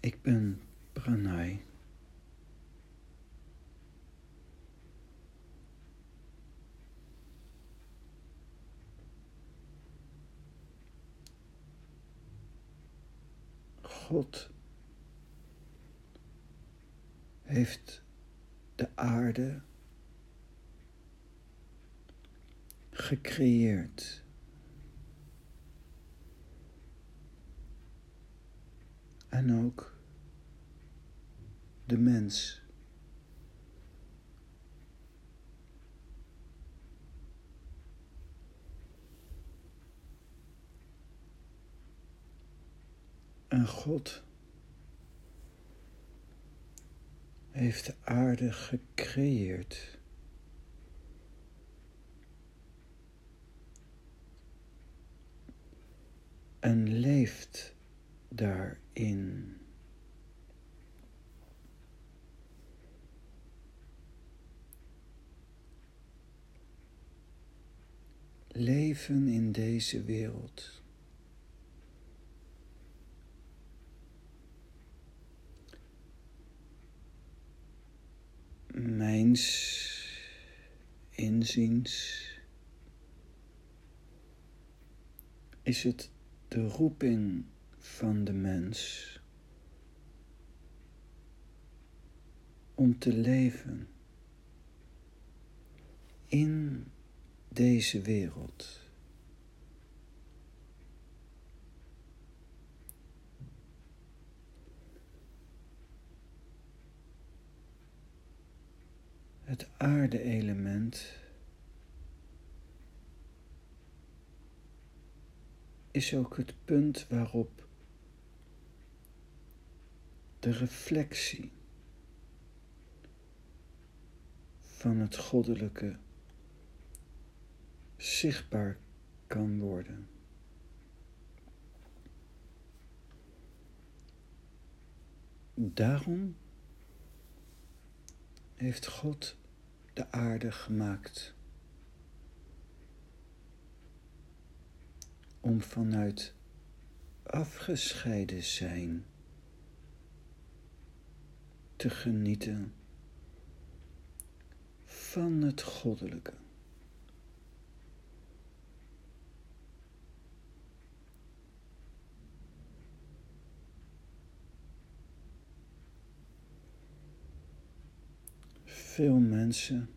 Ik ben Pranay. God heeft de aarde gecreëerd. En ook de mens. En God heeft de aarde gecreëerd. En leeft daarin. Leven in deze wereld. Mijns inziens is het de roeping van de mens om te leven in deze wereld. Het aarde-element is ook het punt waarop de reflectie van het goddelijke zichtbaar kan worden. Daarom heeft God de aarde gemaakt. Om vanuit afgescheiden zijn te genieten van het goddelijke. Veel mensen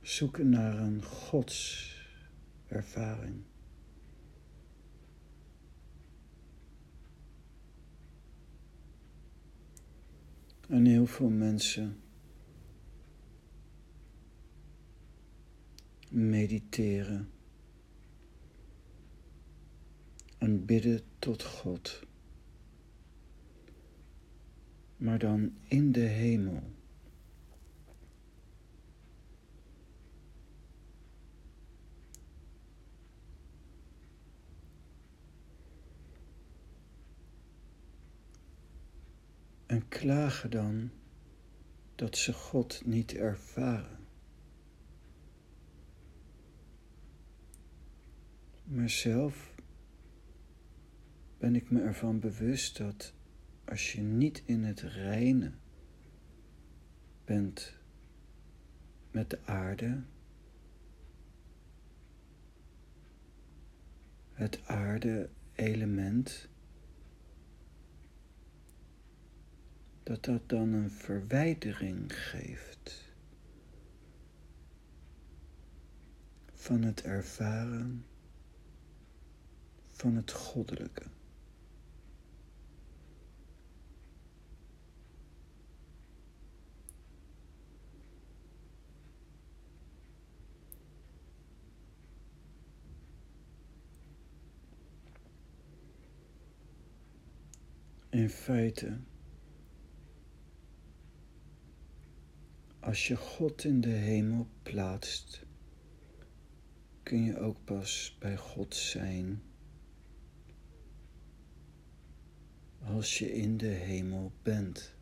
zoeken naar een godservaring. En heel veel mensen mediteren en bidden tot God maar dan in de hemel. En klagen dan dat ze God niet ervaren. Maar zelf ben ik me ervan bewust dat als je niet in het reine bent met de aarde, het aarde-element, dat dat dan een verwijdering geeft van het ervaren van het goddelijke. In feite, als je God in de hemel plaatst, kun je ook pas bij God zijn als je in de hemel bent.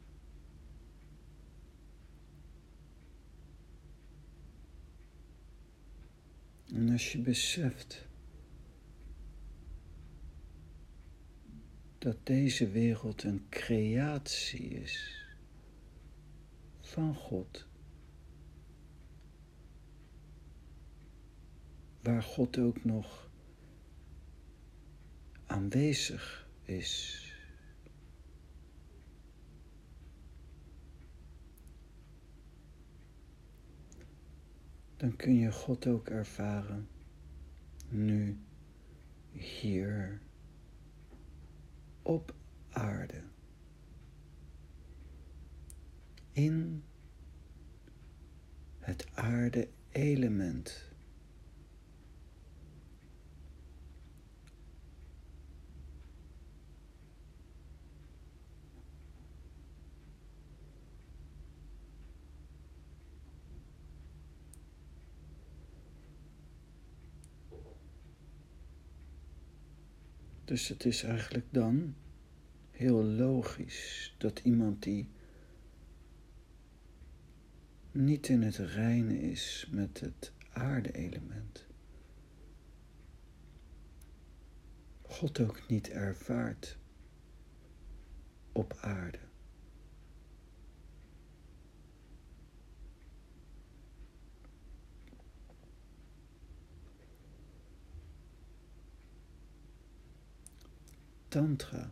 En als je beseft dat deze wereld een creatie is van God. Waar God ook nog aanwezig is. Dan kun je God ook ervaren nu, hier, op aarde. In het aarde-element. Dus het is eigenlijk dan heel logisch dat iemand die niet in het reine is met het aarde-element, God ook niet ervaart op aarde. Tantra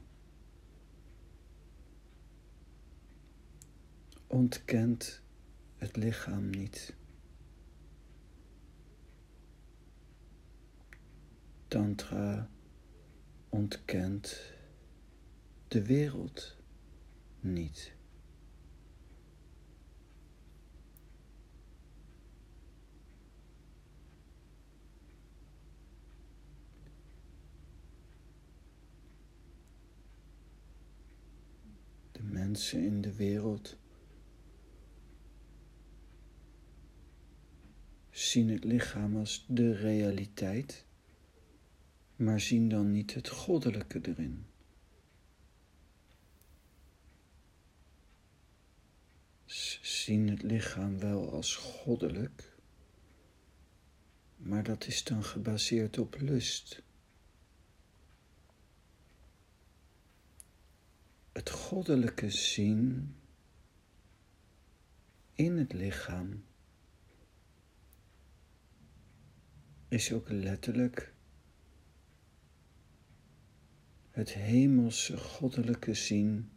ontkent het lichaam niet. Tantra ontkent de wereld niet. Mensen in de wereld zien het lichaam als de realiteit, maar zien dan niet het goddelijke erin. Ze zien het lichaam wel als goddelijk, maar dat is dan gebaseerd op lust. Het goddelijke zien in het lichaam is ook letterlijk het hemelse goddelijke zien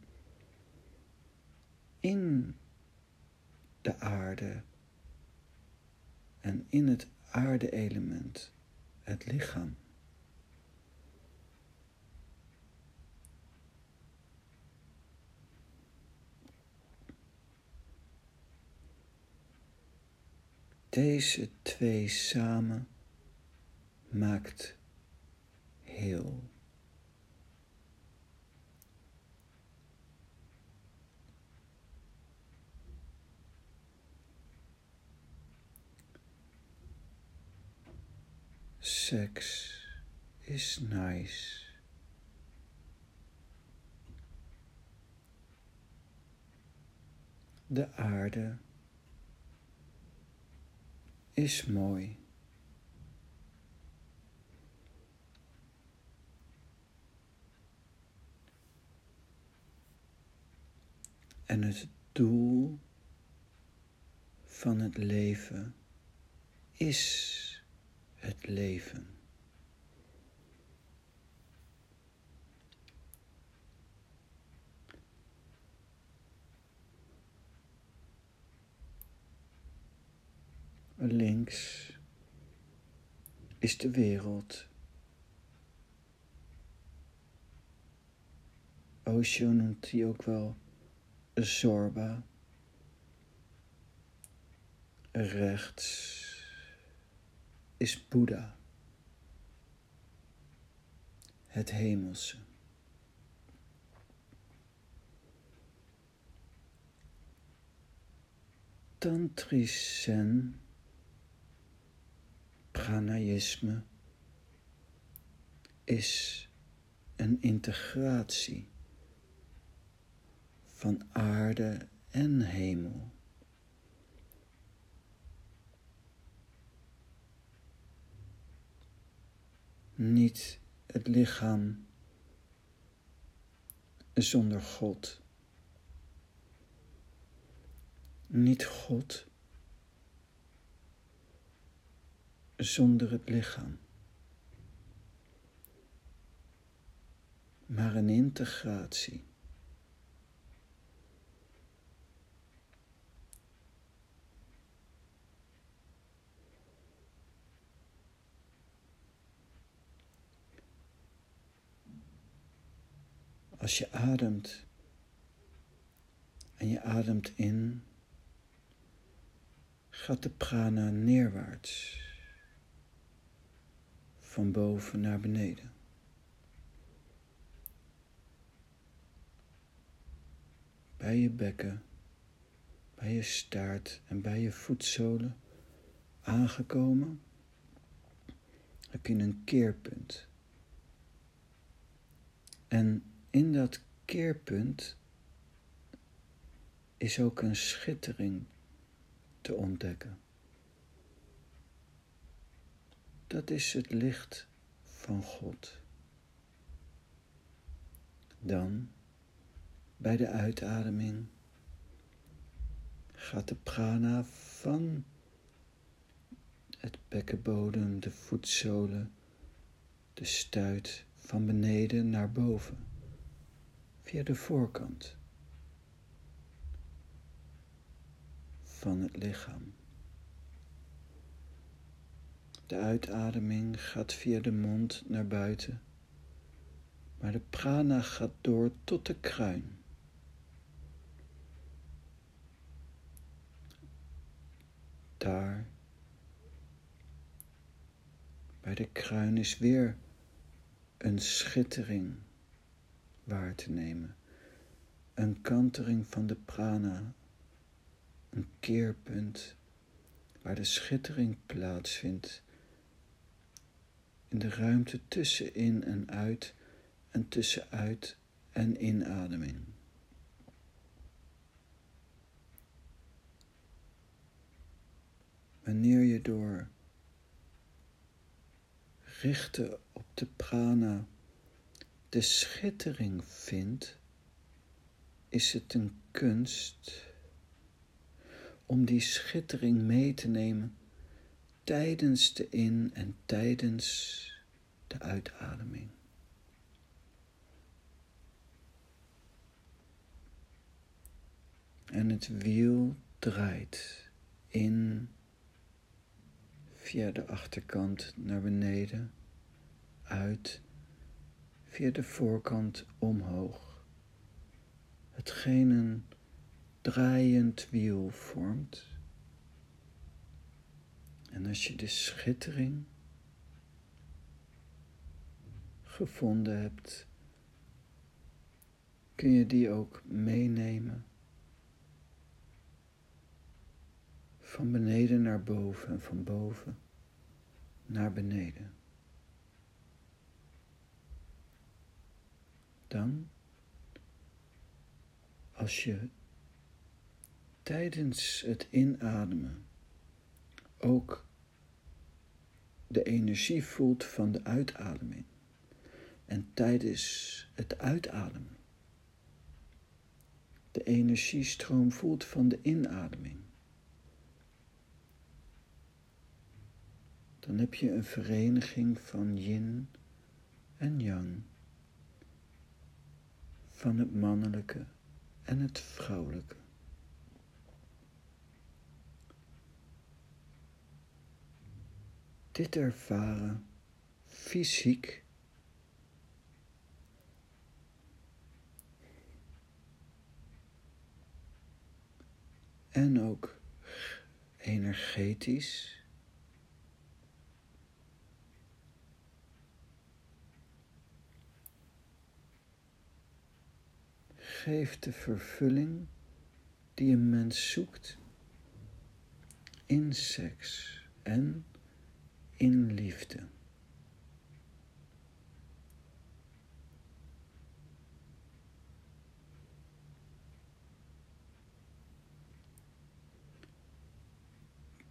in de aarde en in het aarde-element, het lichaam. Deze twee samen maakt heel. Seks is nice. De aarde is mooi. En het doel van het leven is het leven. Links is de wereld. Osho noemt die ook wel Zorba. Rechts is Boeddha, het hemelse. Tantrisch Zen Pranayisme is een integratie van aarde en hemel. Niet het lichaam zonder God. Niet God zonder het lichaam. Maar een integratie. Als je ademt en je ademt in, gaat de prana neerwaarts, van boven naar beneden. Bij je bekken, bij je staart en bij je voetzolen aangekomen, heb je een keerpunt. En in dat keerpunt is ook een schittering te ontdekken. Dat is het licht van God. Dan, bij de uitademing, gaat de prana van het bekkenbodem, de voetzolen, de stuit van beneden naar boven via de voorkant van het lichaam. De uitademing gaat via de mond naar buiten, maar de prana gaat door tot de kruin. Daar, bij de kruin is weer een schittering waar te nemen. Een kantering van de prana, een keerpunt waar de schittering plaatsvindt. In de ruimte tussen in en uit en tussen uit en inademing. Wanneer je door richten op de prana de schittering vindt, is het een kunst om die schittering mee te nemen tijdens de in- en tijdens de uitademing. En het wiel draait in via de achterkant naar beneden, uit via de voorkant omhoog. Hetgeen een draaiend wiel vormt. En als je de schittering gevonden hebt, kun je die ook meenemen. Van beneden naar boven en van boven naar beneden. Dan, als je tijdens het inademen ook de energie voelt van de uitademing. En tijdens het uitademen. De energiestroom voelt van de inademing, dan heb je een vereniging van yin en yang van het mannelijke en het vrouwelijke. Dit ervaren fysiek? En ook energetisch? Geeft de vervulling die een mens zoekt in seks en in liefde.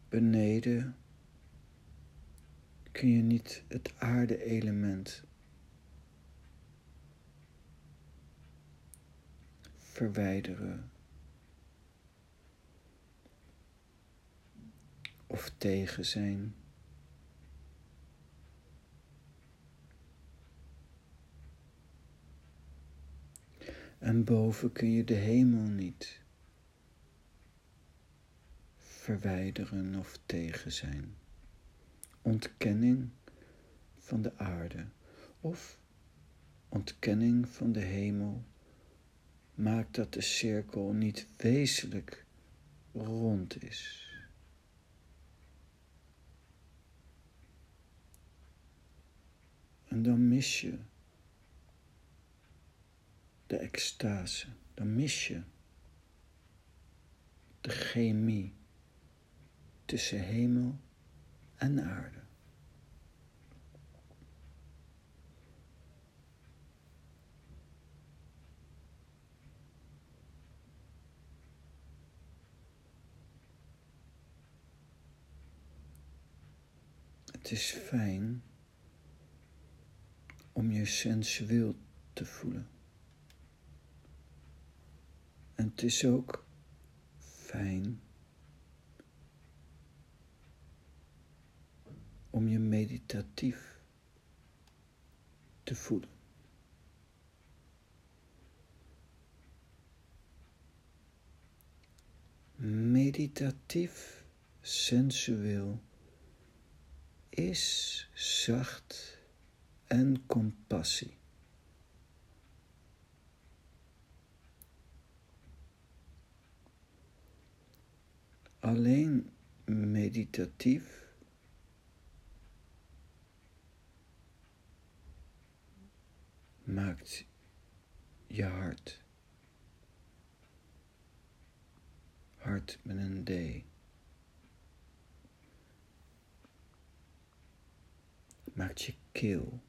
Beneden kun je niet het aarde-element verwijderen of tegen zijn. En boven kun je de hemel niet verwijderen of tegen zijn. Ontkenning van de aarde of ontkenning van de hemel maakt dat de cirkel niet wezenlijk rond is. En dan mis je de extase, dan mis je de chemie tussen hemel en aarde. Het is fijn om je sensueel te voelen. En het is ook fijn om je meditatief te voelen. Meditatief, sensueel is zacht en compassie. Alleen meditatief maakt je hart. Hart met een D. Maakt je keel.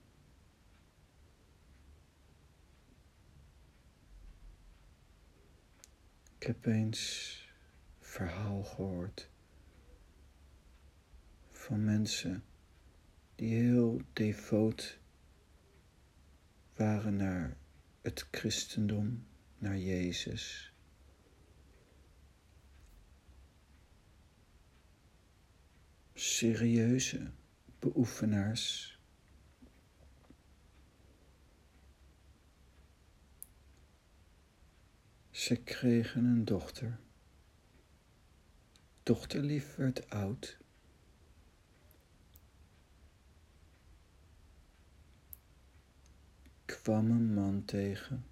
Ik heb eens verhaal gehoord van mensen die heel devoot waren naar het christendom, naar Jezus. Serieuze beoefenaars. Ze kregen een dochter. Dochterlief werd oud. kwam een man tegen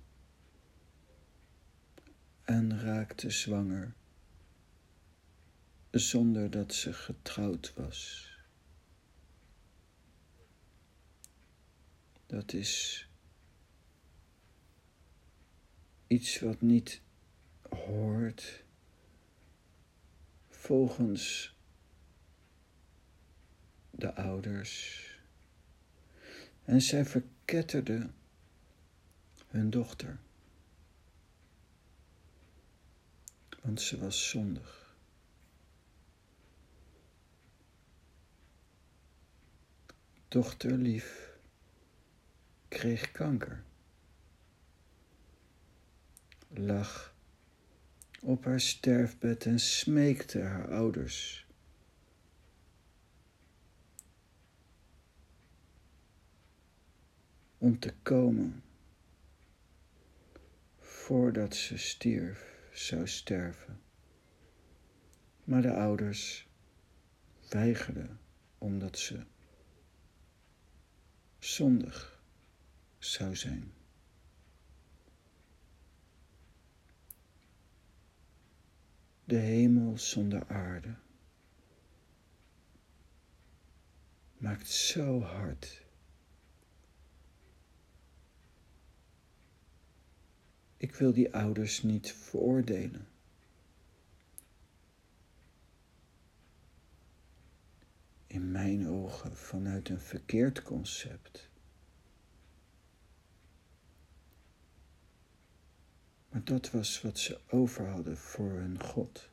en raakte zwanger zonder dat ze getrouwd was. Dat is iets wat niet hoort volgens de ouders. En zij verketterde hun dochter. Want ze was zondig. Dochterlief kreeg kanker. Lag op haar sterfbed en smeekte haar ouders. Om te komen voordat ze stierf, zou sterven. Maar de ouders weigerden omdat ze zondig zou zijn. De hemel zonder aarde maakt zo hard Ik wil die ouders niet veroordelen. In mijn ogen vanuit een verkeerd concept. Maar dat was wat ze over hadden voor hun God.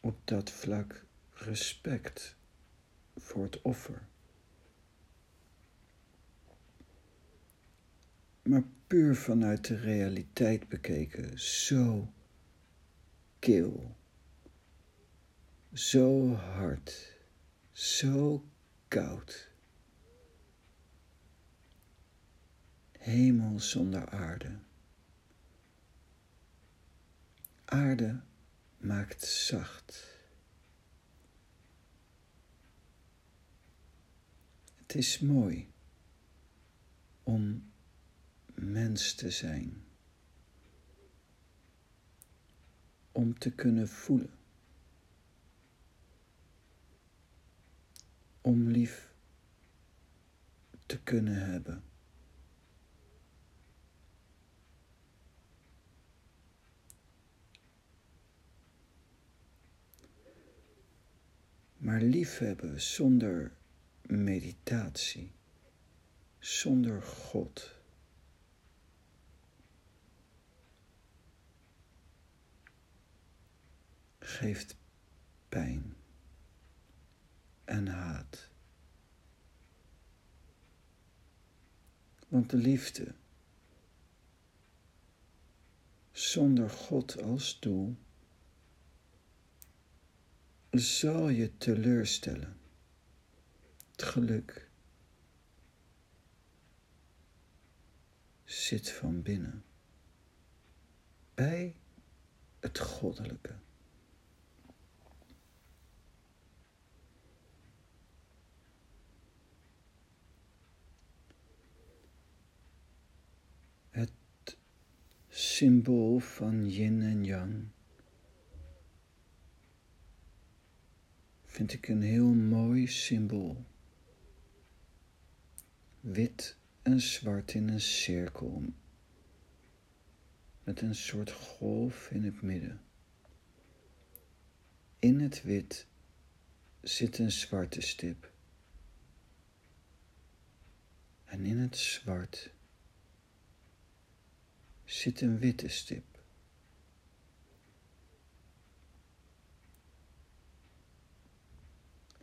Op dat vlak respect voor het offer. Maar puur vanuit de realiteit bekeken zo kil, zo hard, zo koud. Hemel zonder aarde. Aarde maakt zacht. Het is mooi om mens te zijn. Om te kunnen voelen. Om lief te kunnen hebben. Maar liefhebben zonder meditatie, zonder God, geeft pijn en haat. Want de liefde zonder God als doel zal je teleurstellen. Het geluk zit van binnen bij het goddelijke. Het symbool van yin en yang vind ik een heel mooi symbool. Wit en zwart in een cirkel met een soort golf in het midden. In het wit zit een zwarte stip. En in het zwart zit een witte stip.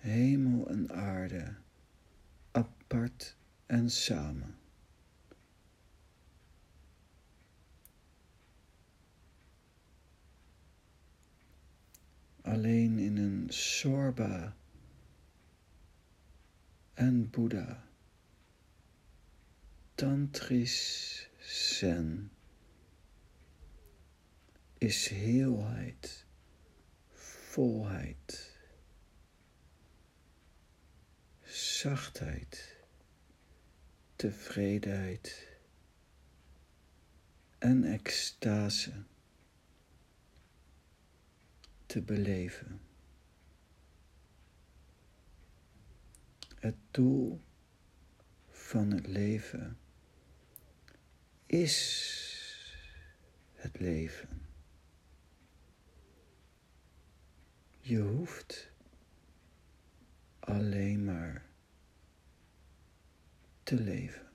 Hemel en aarde, apart en samen. Alleen in een Sorba en Boeddha, Tantrisch Zen, is heelheid, volheid zachtheid, tevredenheid en extase te beleven. Het doel van het leven is het leven. Je hoeft alleen maar te leven.